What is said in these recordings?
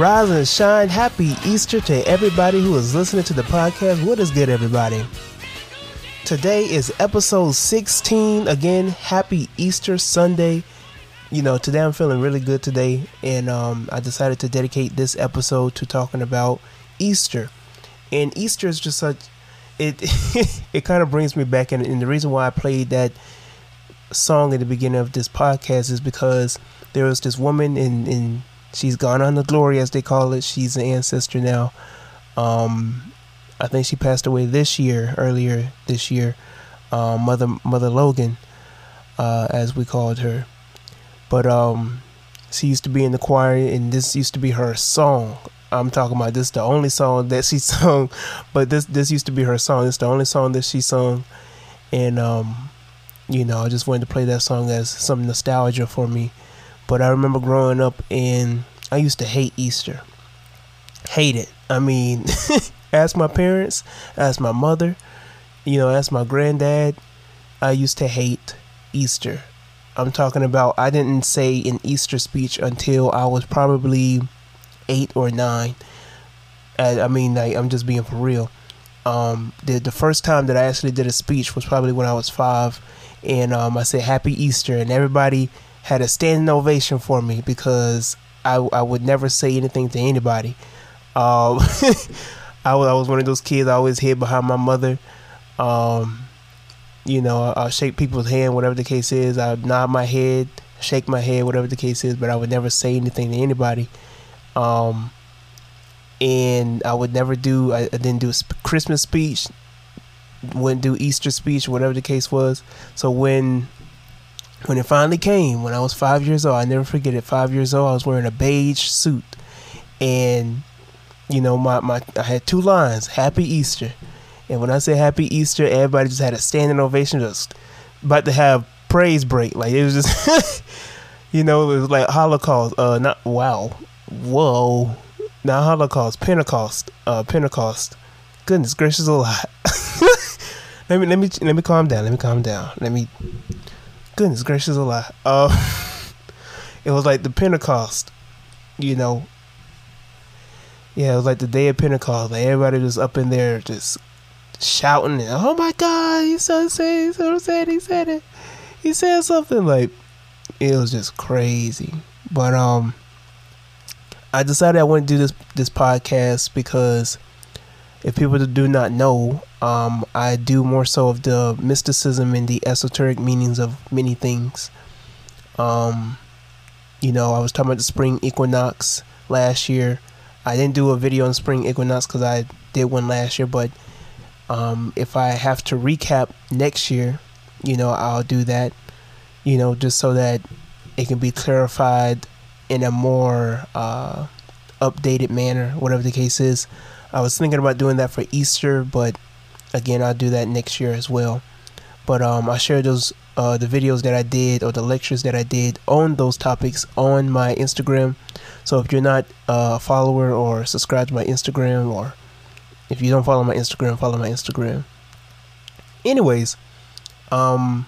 Rise and shine. Happy Easter to everybody who is listening to the podcast. What is good, everybody? Today is episode 16. Again, happy Easter Sunday. You know, today I'm feeling really good today, and um, I decided to dedicate this episode to talking about Easter. And Easter is just such it. it kind of brings me back, and, and the reason why I played that song at the beginning of this podcast is because there was this woman in in she's gone on the glory as they call it. She's an ancestor now. Um, I think she passed away this year, earlier this year. Um, Mother Mother Logan, uh, as we called her. But um, she used to be in the choir, and this used to be her song. I'm talking about this the only song that she sung, but this this used to be her song. It's the only song that she sung, and um, you know, I just wanted to play that song as some nostalgia for me. But I remember growing up and I used to hate Easter. Hate it. I mean, ask my parents, ask my mother, you know, ask my granddad. I used to hate Easter. I'm talking about I didn't say an Easter speech until I was probably eight or nine. I, I mean, I, I'm just being for real. Um, the the first time that I actually did a speech was probably when I was five, and um, I said Happy Easter, and everybody had a standing ovation for me because I, I would never say anything to anybody. Um, I, was, I was one of those kids I always hid behind my mother. Um, you know, I'll shake people's hand, whatever the case is. I'll nod my head, shake my head, whatever the case is, but I would never say anything to anybody. Um, and I would never do, I, I didn't do a Christmas speech, wouldn't do Easter speech, whatever the case was. So when when it finally came, when I was five years old, I never forget it. Five years old, I was wearing a beige suit, and you know, my, my I had two lines: "Happy Easter," and when I say "Happy Easter," everybody just had a standing ovation, just about to have praise break. Like it was just, you know, it was like Holocaust. Uh, not wow, whoa, not Holocaust, Pentecost, uh, Pentecost. Goodness gracious, a lot. let me let me let me calm down. Let me calm down. Let me goodness gracious alive. Uh, it was like the Pentecost, you know. Yeah, it was like the day of Pentecost. Like everybody was up in there just shouting, and, "Oh my God, he's so sad! He's so sad! He said it! He said something!" Like it was just crazy. But um, I decided I to do this this podcast because if people do not know, um, I do more so of the mysticism and the esoteric meanings of many things. Um, you know, I was talking about the spring equinox last year. I didn't do a video on spring equinox because I did one last year, but um, if I have to recap next year, you know, I'll do that. You know, just so that it can be clarified in a more uh, updated manner, whatever the case is. I was thinking about doing that for Easter, but again, I'll do that next year as well. But um, I share those uh, the videos that I did or the lectures that I did on those topics on my Instagram. So if you're not a follower or subscribed to my Instagram, or if you don't follow my Instagram, follow my Instagram. Anyways, um,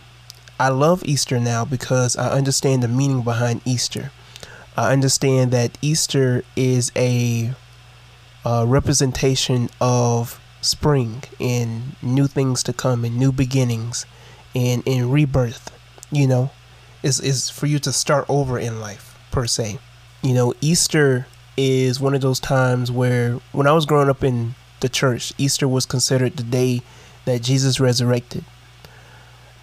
I love Easter now because I understand the meaning behind Easter. I understand that Easter is a uh, representation of spring and new things to come and new beginnings and in rebirth you know is is for you to start over in life per se. You know easter is one of those times where when i was growing up in the church easter was considered the day that jesus resurrected.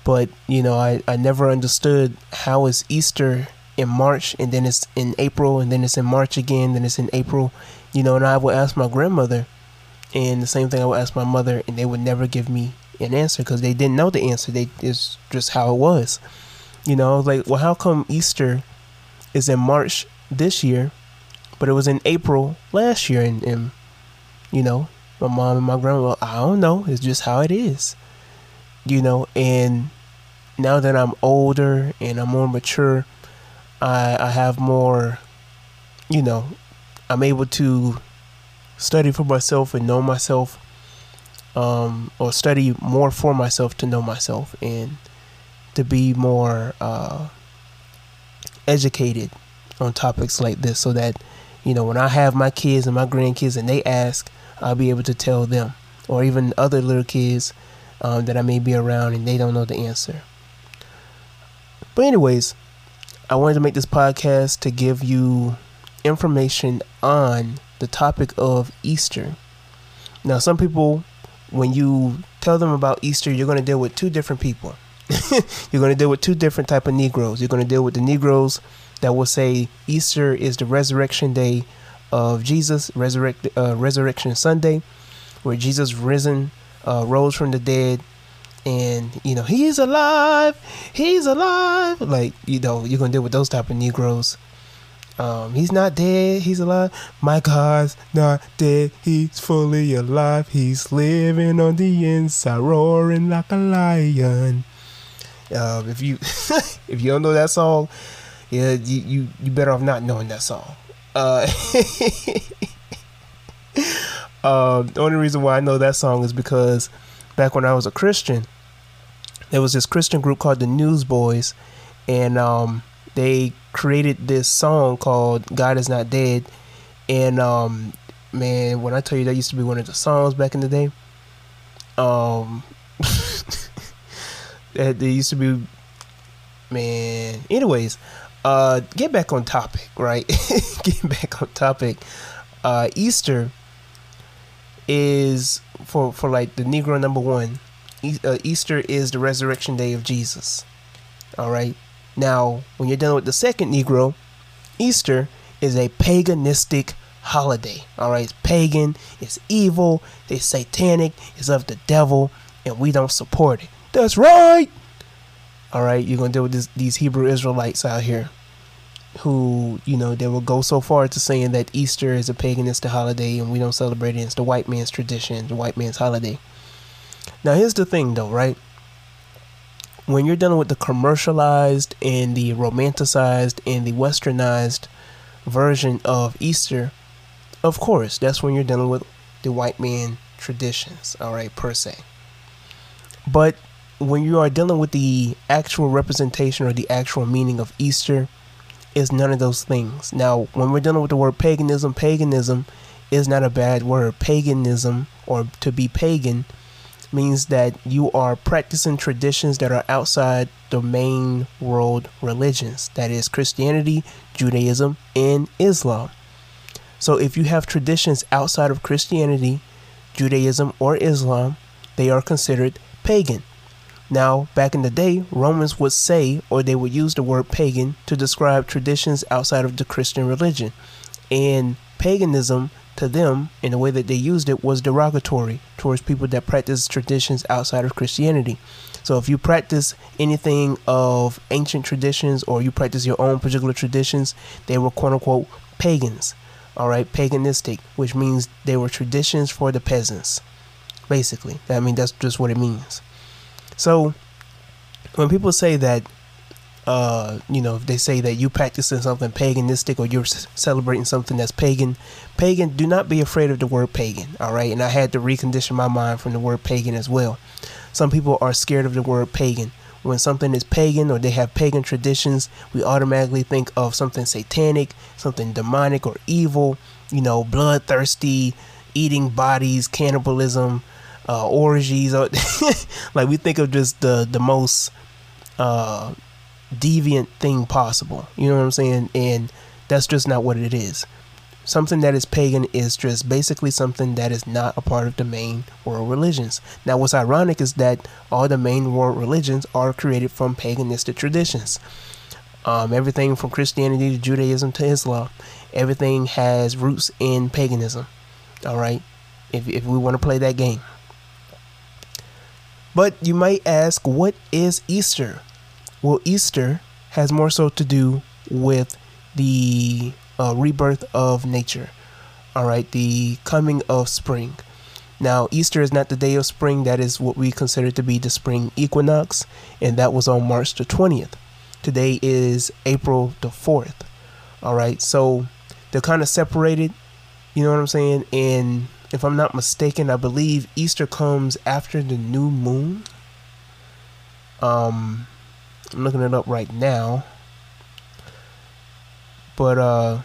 But you know i, I never understood how is easter in march and then it's in april and then it's in march again then it's in april. You know, and I would ask my grandmother, and the same thing I would ask my mother, and they would never give me an answer because they didn't know the answer. They it's just how it was. You know, like, well, how come Easter is in March this year, but it was in April last year? And, and you know, my mom and my grandma, well, I don't know. It's just how it is. You know, and now that I'm older and I'm more mature, I I have more, you know, I'm able to study for myself and know myself, um, or study more for myself to know myself and to be more uh, educated on topics like this, so that you know, when I have my kids and my grandkids and they ask, I'll be able to tell them, or even other little kids um, that I may be around and they don't know the answer. But, anyways, I wanted to make this podcast to give you information on the topic of Easter. Now, some people, when you tell them about Easter, you're going to deal with two different people. you're going to deal with two different type of Negroes. You're going to deal with the Negroes that will say Easter is the resurrection day of Jesus, resurrect, uh, resurrection Sunday, where Jesus risen, uh, rose from the dead, and you know he's alive, he's alive. Like you know you're gonna deal with those type of Negroes. Um, he's not dead, he's alive. My God's not dead, he's fully alive. He's living on the inside, roaring like a lion. Um, if you if you don't know that song, yeah, you you, you better off not knowing that song. Uh, um, the only reason why I know that song is because back when I was a Christian, there was this Christian group called the Newsboys, and um, they created this song called "God Is Not Dead." And um, man, when I tell you that used to be one of the songs back in the day, um, that they used to be, man. Anyways, uh, get back on topic, right? get back on topic. Uh, Easter is for for like the Negro number one. Uh, Easter is the resurrection day of Jesus. All right. Now, when you're dealing with the second Negro, Easter is a paganistic holiday. All right, it's pagan, it's evil, it's satanic, it's of the devil, and we don't support it. That's right. All right, you're gonna deal with this, these Hebrew Israelites out here, who you know they will go so far to saying that Easter is a paganistic holiday and we don't celebrate it. It's the white man's tradition, the white man's holiday. Now, here's the thing, though, right? When you're dealing with the commercialized and the romanticized and the westernized version of Easter, of course, that's when you're dealing with the white man traditions, all right, per se. But when you are dealing with the actual representation or the actual meaning of Easter, is none of those things. Now, when we're dealing with the word paganism, paganism is not a bad word. Paganism, or to be pagan, means that you are practicing traditions that are outside the main world religions that is, Christianity, Judaism, and Islam. So, if you have traditions outside of Christianity, Judaism, or Islam, they are considered pagan. Now, back in the day, Romans would say, or they would use the word pagan to describe traditions outside of the Christian religion. And paganism to them, in the way that they used it, was derogatory towards people that practice traditions outside of Christianity. So if you practice anything of ancient traditions or you practice your own particular traditions, they were quote unquote pagans. All right, paganistic, which means they were traditions for the peasants. Basically, I mean that's just what it means. So when people say that uh, you know, if they say that you practicing something paganistic or you're celebrating something that's pagan, pagan, do not be afraid of the word pagan, all right? And I had to recondition my mind from the word pagan as well. Some people are scared of the word pagan. When something is pagan or they have pagan traditions, we automatically think of something satanic, something demonic or evil, you know, bloodthirsty, eating bodies, cannibalism, uh, orgies. like we think of just the the most uh, deviant thing possible. You know what I'm saying? And that's just not what it is. Something that is pagan is just basically something that is not a part of the main world religions. Now, what's ironic is that all the main world religions are created from paganistic traditions. Um, everything from Christianity to Judaism to Islam, everything has roots in paganism. All right, if if we want to play that game. But you might ask, what is Easter? Well, Easter has more so to do with the uh, rebirth of nature. All right, the coming of spring. Now, Easter is not the day of spring, that is what we consider to be the spring equinox, and that was on March the 20th. Today is April the 4th. All right, so they're kind of separated, you know what I'm saying? And if I'm not mistaken, I believe Easter comes after the new moon. Um, I'm looking it up right now. But uh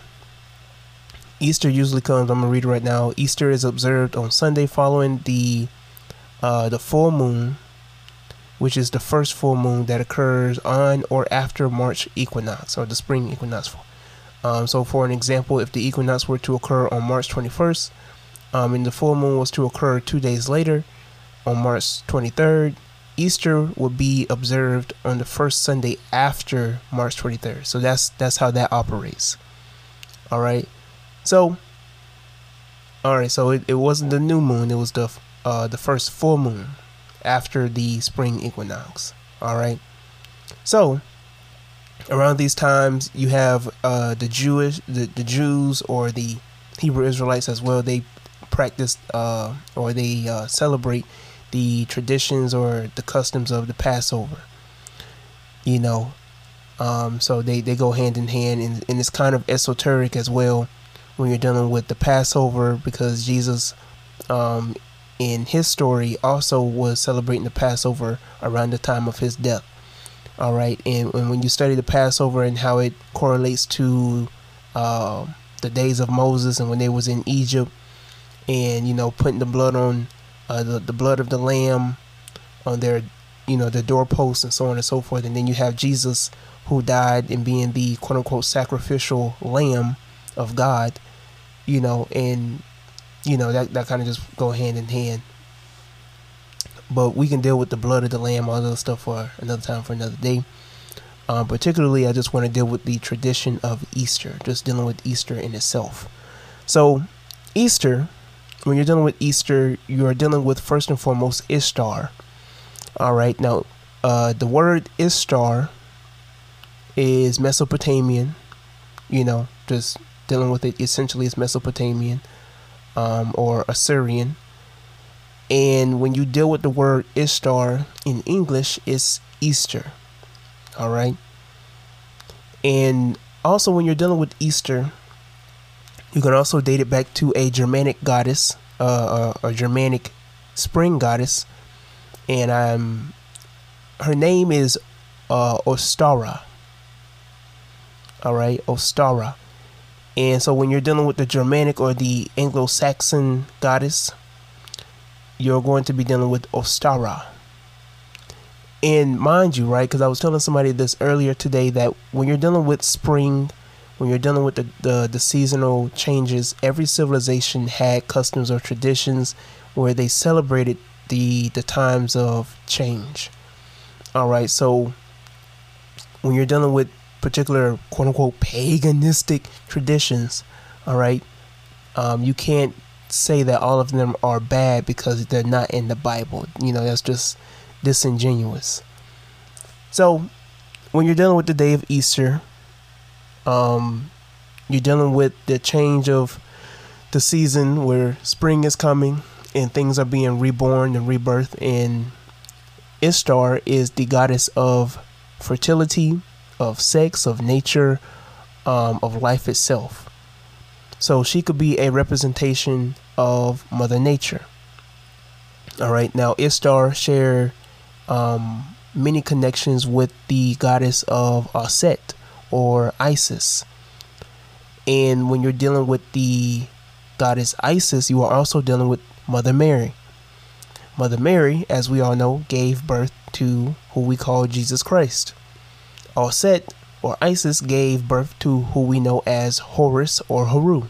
Easter usually comes. I'm gonna read it right now. Easter is observed on Sunday following the uh, the full moon, which is the first full moon that occurs on or after March equinox or the spring equinox. Um, so, for an example, if the equinox were to occur on March 21st, um, and the full moon was to occur two days later, on March 23rd, Easter would be observed on the first Sunday after March 23rd. So that's that's how that operates. All right. So, all right. So it, it wasn't the new moon. It was the uh, the first full moon after the spring equinox. All right. So around these times, you have uh, the Jewish, the, the Jews or the Hebrew Israelites as well. They practice uh, or they uh, celebrate the traditions or the customs of the Passover. You know, um, so they, they go hand in hand, and, and it's kind of esoteric as well when you're dealing with the Passover because Jesus, um, in his story, also was celebrating the Passover around the time of his death. All right, and, and when you study the Passover and how it correlates to uh, the days of Moses and when they was in Egypt, and you know putting the blood on uh, the, the blood of the lamb on their you know the doorposts and so on and so forth. And then you have jesus who died and being the quote unquote sacrificial lamb of god you know and you know that, that kind of just go hand in hand. But we can deal with the blood of the lamb all that stuff for another time for another day. Um, particularly i just want to deal with the tradition of easter just dealing with easter in itself. So easter when you're dealing with Easter, you are dealing with first and foremost Ishtar. All right, now uh, the word Ishtar is Mesopotamian. You know, just dealing with it essentially is Mesopotamian um, or Assyrian. And when you deal with the word Ishtar in English, it's Easter. All right. And also, when you're dealing with Easter, you can also date it back to a Germanic goddess, uh, a, a Germanic spring goddess, and um, her name is uh, Ostara. All right, Ostara. And so when you're dealing with the Germanic or the Anglo-Saxon goddess, you're going to be dealing with Ostara. And mind you, right, because I was telling somebody this earlier today that when you're dealing with spring when you're dealing with the, the, the seasonal changes, every civilization had customs or traditions where they celebrated the the times of change. All right, so when you're dealing with particular quote unquote paganistic traditions, all right, um, you can't say that all of them are bad because they're not in the Bible. You know, that's just disingenuous. So when you're dealing with the day of Easter, um, you're dealing with the change of the season where spring is coming and things are being reborn and rebirth. And Ishtar is the goddess of fertility, of sex, of nature, um, of life itself. So she could be a representation of Mother Nature. All right, now Ishtar share um, many connections with the goddess of Aset or Isis. And when you're dealing with the goddess Isis, you are also dealing with Mother Mary. Mother Mary, as we all know, gave birth to who we call Jesus Christ. Aset or Isis gave birth to who we know as Horus or Haru.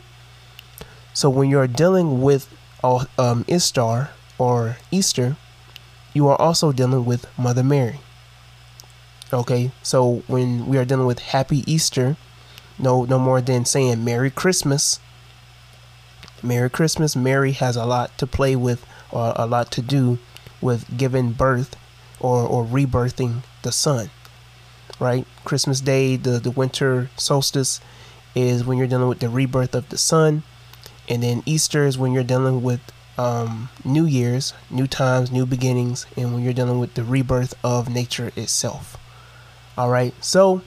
So when you're dealing with um, Ishtar or Easter, you are also dealing with Mother Mary. Okay, so when we are dealing with Happy Easter, no, no more than saying Merry Christmas. Merry Christmas. Mary has a lot to play with, or a lot to do with giving birth, or or rebirthing the sun. Right, Christmas Day, the the winter solstice, is when you're dealing with the rebirth of the sun, and then Easter is when you're dealing with um, New Year's, new times, new beginnings, and when you're dealing with the rebirth of nature itself. All right. So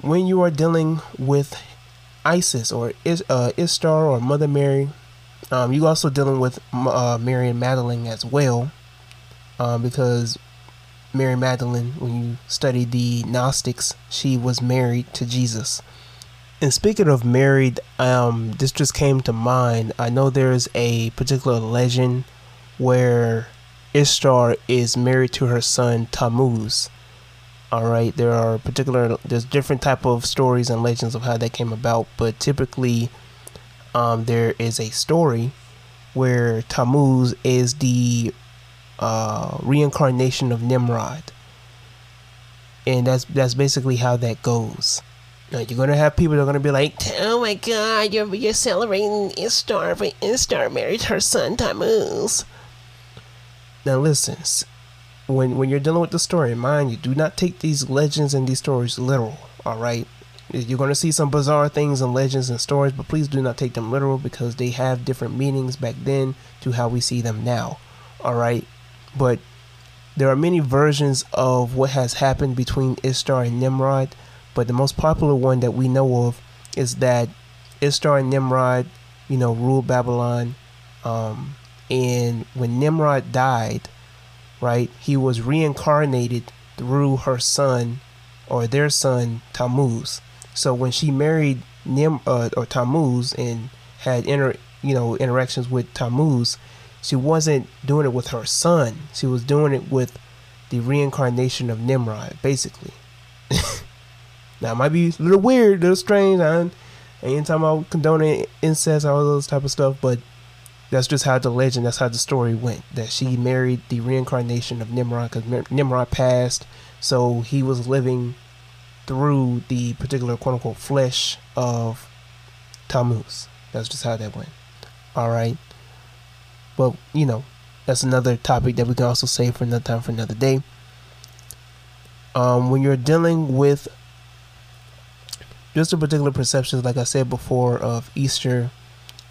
when you are dealing with Isis or Is, uh, Ishtar or Mother Mary, um, you also dealing with uh, Mary and Magdalene as well, um, because Mary Magdalene, when you study the Gnostics, she was married to Jesus, And speaking of married, um, this just came to mind. I know there's a particular legend where Ishtar is married to her son Tammuz. All right, there are particular there's different type of stories and legends of how that came about, but typically, um, there is a story where Tammuz is the uh, reincarnation of Nimrod, and that's that's basically how that goes. Now, you're gonna have people that are gonna be like, "Oh my God, you're you're celebrating Ishtar, but Ishtar married her son Tammuz." Now listen, when when you're dealing with the story, in mind you, do not take these legends and these stories literal. All right, you're going to see some bizarre things and legends and stories, but please do not take them literal because they have different meanings back then to how we see them now. All right, but there are many versions of what has happened between Ishtar and Nimrod, but the most popular one that we know of is that Ishtar and Nimrod, you know, ruled Babylon. Um, and when Nimrod died, right, he was reincarnated through her son or their son Tammuz. So when she married Nim uh, or Tammuz and had inter you know interactions with Tammuz, she wasn't doing it with her son. She was doing it with the reincarnation of Nimrod, basically. now it might be a little weird, a little strange. I ain't talking about incest, all those type of stuff, but that's just how the legend, that's how the story went. That she married the reincarnation of Nimrod because Nimrod passed, so he was living through the particular quote unquote flesh of Tammuz. That's just how that went. All right. Well, you know, that's another topic that we can also save for another time for another day. Um, when you're dealing with just a particular perceptions, like I said before, of Easter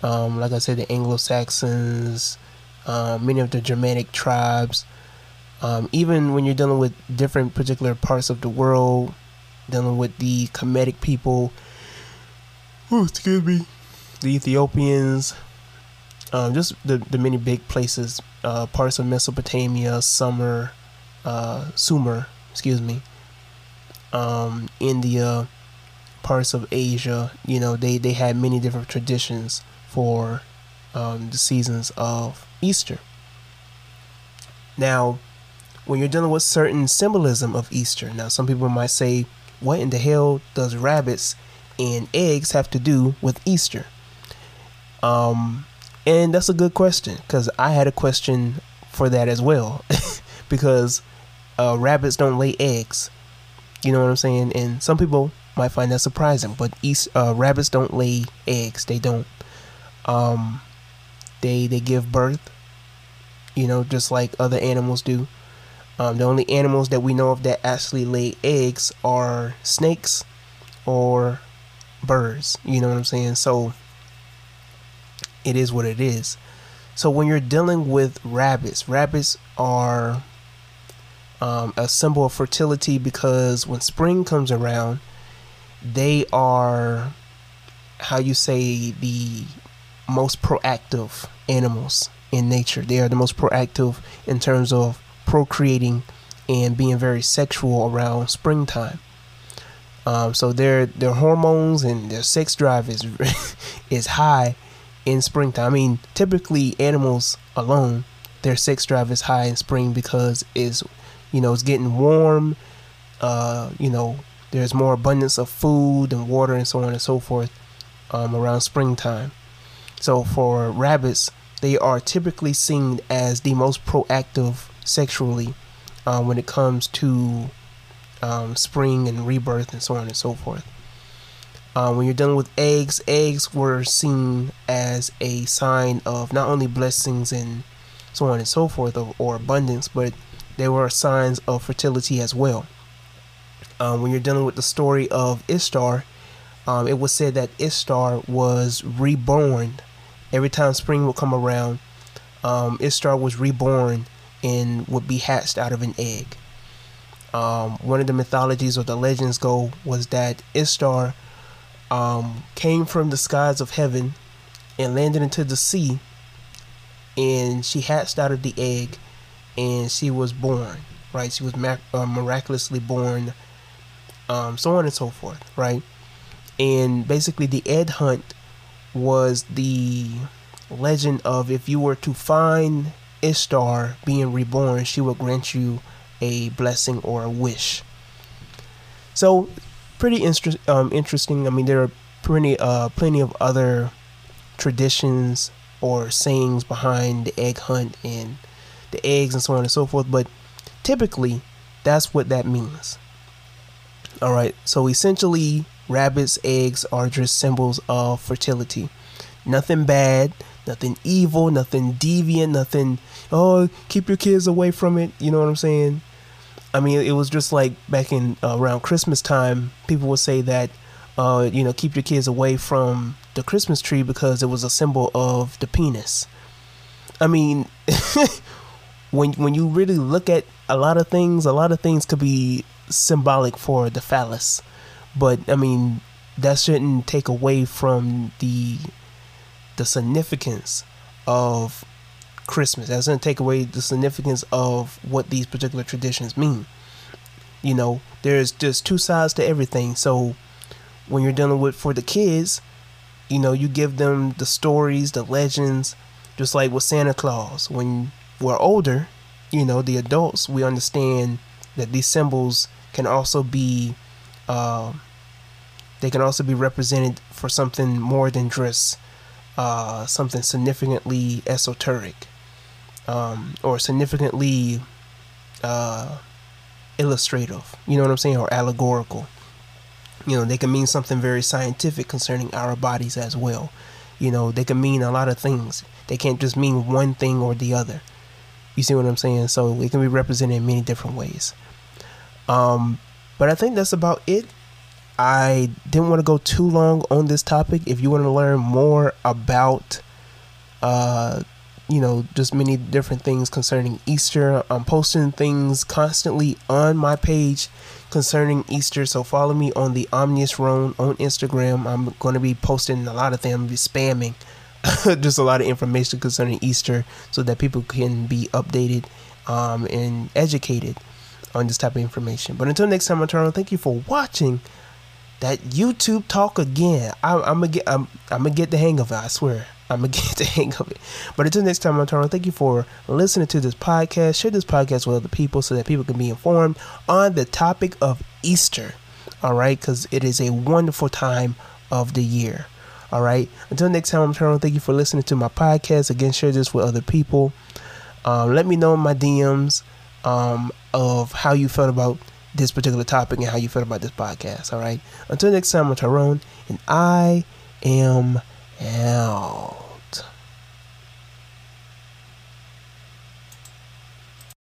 um, like I said, the Anglo Saxons, uh, many of the Germanic tribes. Um, even when you're dealing with different particular parts of the world, dealing with the Kemetic people, oh, excuse me, the Ethiopians, um, just the, the many big places, uh, parts of Mesopotamia, Sumer, uh, Sumer, excuse me, um, India, parts of Asia, you know, they, they had many different traditions for um, the seasons of Easter. Now, when you're dealing with certain symbolism of Easter, now some people might say, what in the hell does rabbits and eggs have to do with Easter? Um, and that's a good question because I had a question for that as well because uh, rabbits don't lay eggs. You know what I'm saying? And some people might find that surprising, but East, uh, rabbits don't lay eggs. They don't um, they they give birth, you know, just like other animals do. Um, the only animals that we know of that actually lay eggs are snakes or birds. You know what I'm saying? So it is what it is. So when you're dealing with rabbits, rabbits are um, a symbol of fertility because when spring comes around, they are how you say the most proactive animals in nature. They are the most proactive in terms of procreating and being very sexual around springtime. Um, so their their hormones and their sex drive is is high in springtime. I mean, typically animals alone, their sex drive is high in spring because it's you know it's getting warm. Uh, you know, there's more abundance of food and water and so on and so forth um, around springtime. So for rabbits, they are typically seen as the most proactive sexually uh, when it comes to um, spring and rebirth and so on and so forth. Uh, when you're dealing with eggs, eggs were seen as a sign of not only blessings and so on and so forth, or, or abundance, but they were signs of fertility as well. Um, when you're dealing with the story of Ishtar, um, it was said that Ishtar was reborn every time spring would come around, um, Ishtar was reborn and would be hatched out of an egg. Um, one of the mythologies or the legends go was that Ishtar um, came from the skies of heaven and landed into the sea, and she hatched out of the egg, and she was born. Right, she was uh, miraculously born, um, so on and so forth. Right, and basically the egg hunt was the legend of if you were to find Ishtar being reborn, she would grant you a blessing or a wish. So, pretty inter- um, interesting. I mean, there are plenty, uh, plenty of other traditions or sayings behind the egg hunt and the eggs and so on and so forth, but typically, that's what that means. All right, so essentially, rabbits' eggs are just symbols of fertility. Nothing bad, nothing evil, nothing deviant, nothing, oh, keep your kids away from it. You know what I'm saying? I mean, it was just like back in uh, around Christmas time, people would say that, uh, you know, keep your kids away from the Christmas tree because it was a symbol of the penis. I mean, when when you really look at a lot of things, a lot of things could be symbolic for the phallus, but I mean, that shouldn't take away from the the significance of Christmas. That doesn't take away the significance of what these particular traditions mean. You know, there's just two sides to everything. So when you're dealing with for the kids, you know, you give them the stories, the legends, just like with Santa Claus. When we're older, you know, the adults, we understand that these symbols can also be, uh, they can also be represented for something more than just uh, something significantly esoteric um, or significantly uh, illustrative. You know what I'm saying? Or allegorical. You know, they can mean something very scientific concerning our bodies as well. You know, they can mean a lot of things. They can't just mean one thing or the other. You see what I'm saying? So it can be represented in many different ways. Um, but I think that's about it I didn't want to go too long on this topic. If you want to learn more about, uh, you know, just many different things concerning Easter, I'm posting things constantly on my page concerning Easter. So follow me on the Omnius Roan on Instagram. I'm going to be posting a lot of things. I'm be spamming just a lot of information concerning Easter so that people can be updated um, and educated on this type of information. But until next time, I'm Toronto. Thank you for watching that YouTube talk again. I, am gonna get I'm, I'm gonna get the hang of it. I swear. I'm gonna get the hang of it. But until next time, I'm Tony. Thank you for listening to this podcast. Share this podcast with other people so that people can be informed on the topic of Easter. All right, because it is a wonderful time of the year. All right. Until next time, I'm Tony. Thank you for listening to my podcast. Again, share this with other people. Um, let me know in my DMs um, of how you felt about this particular topic and how you felt about this podcast. All right. Until next time, I'm Tyrone, and I am out.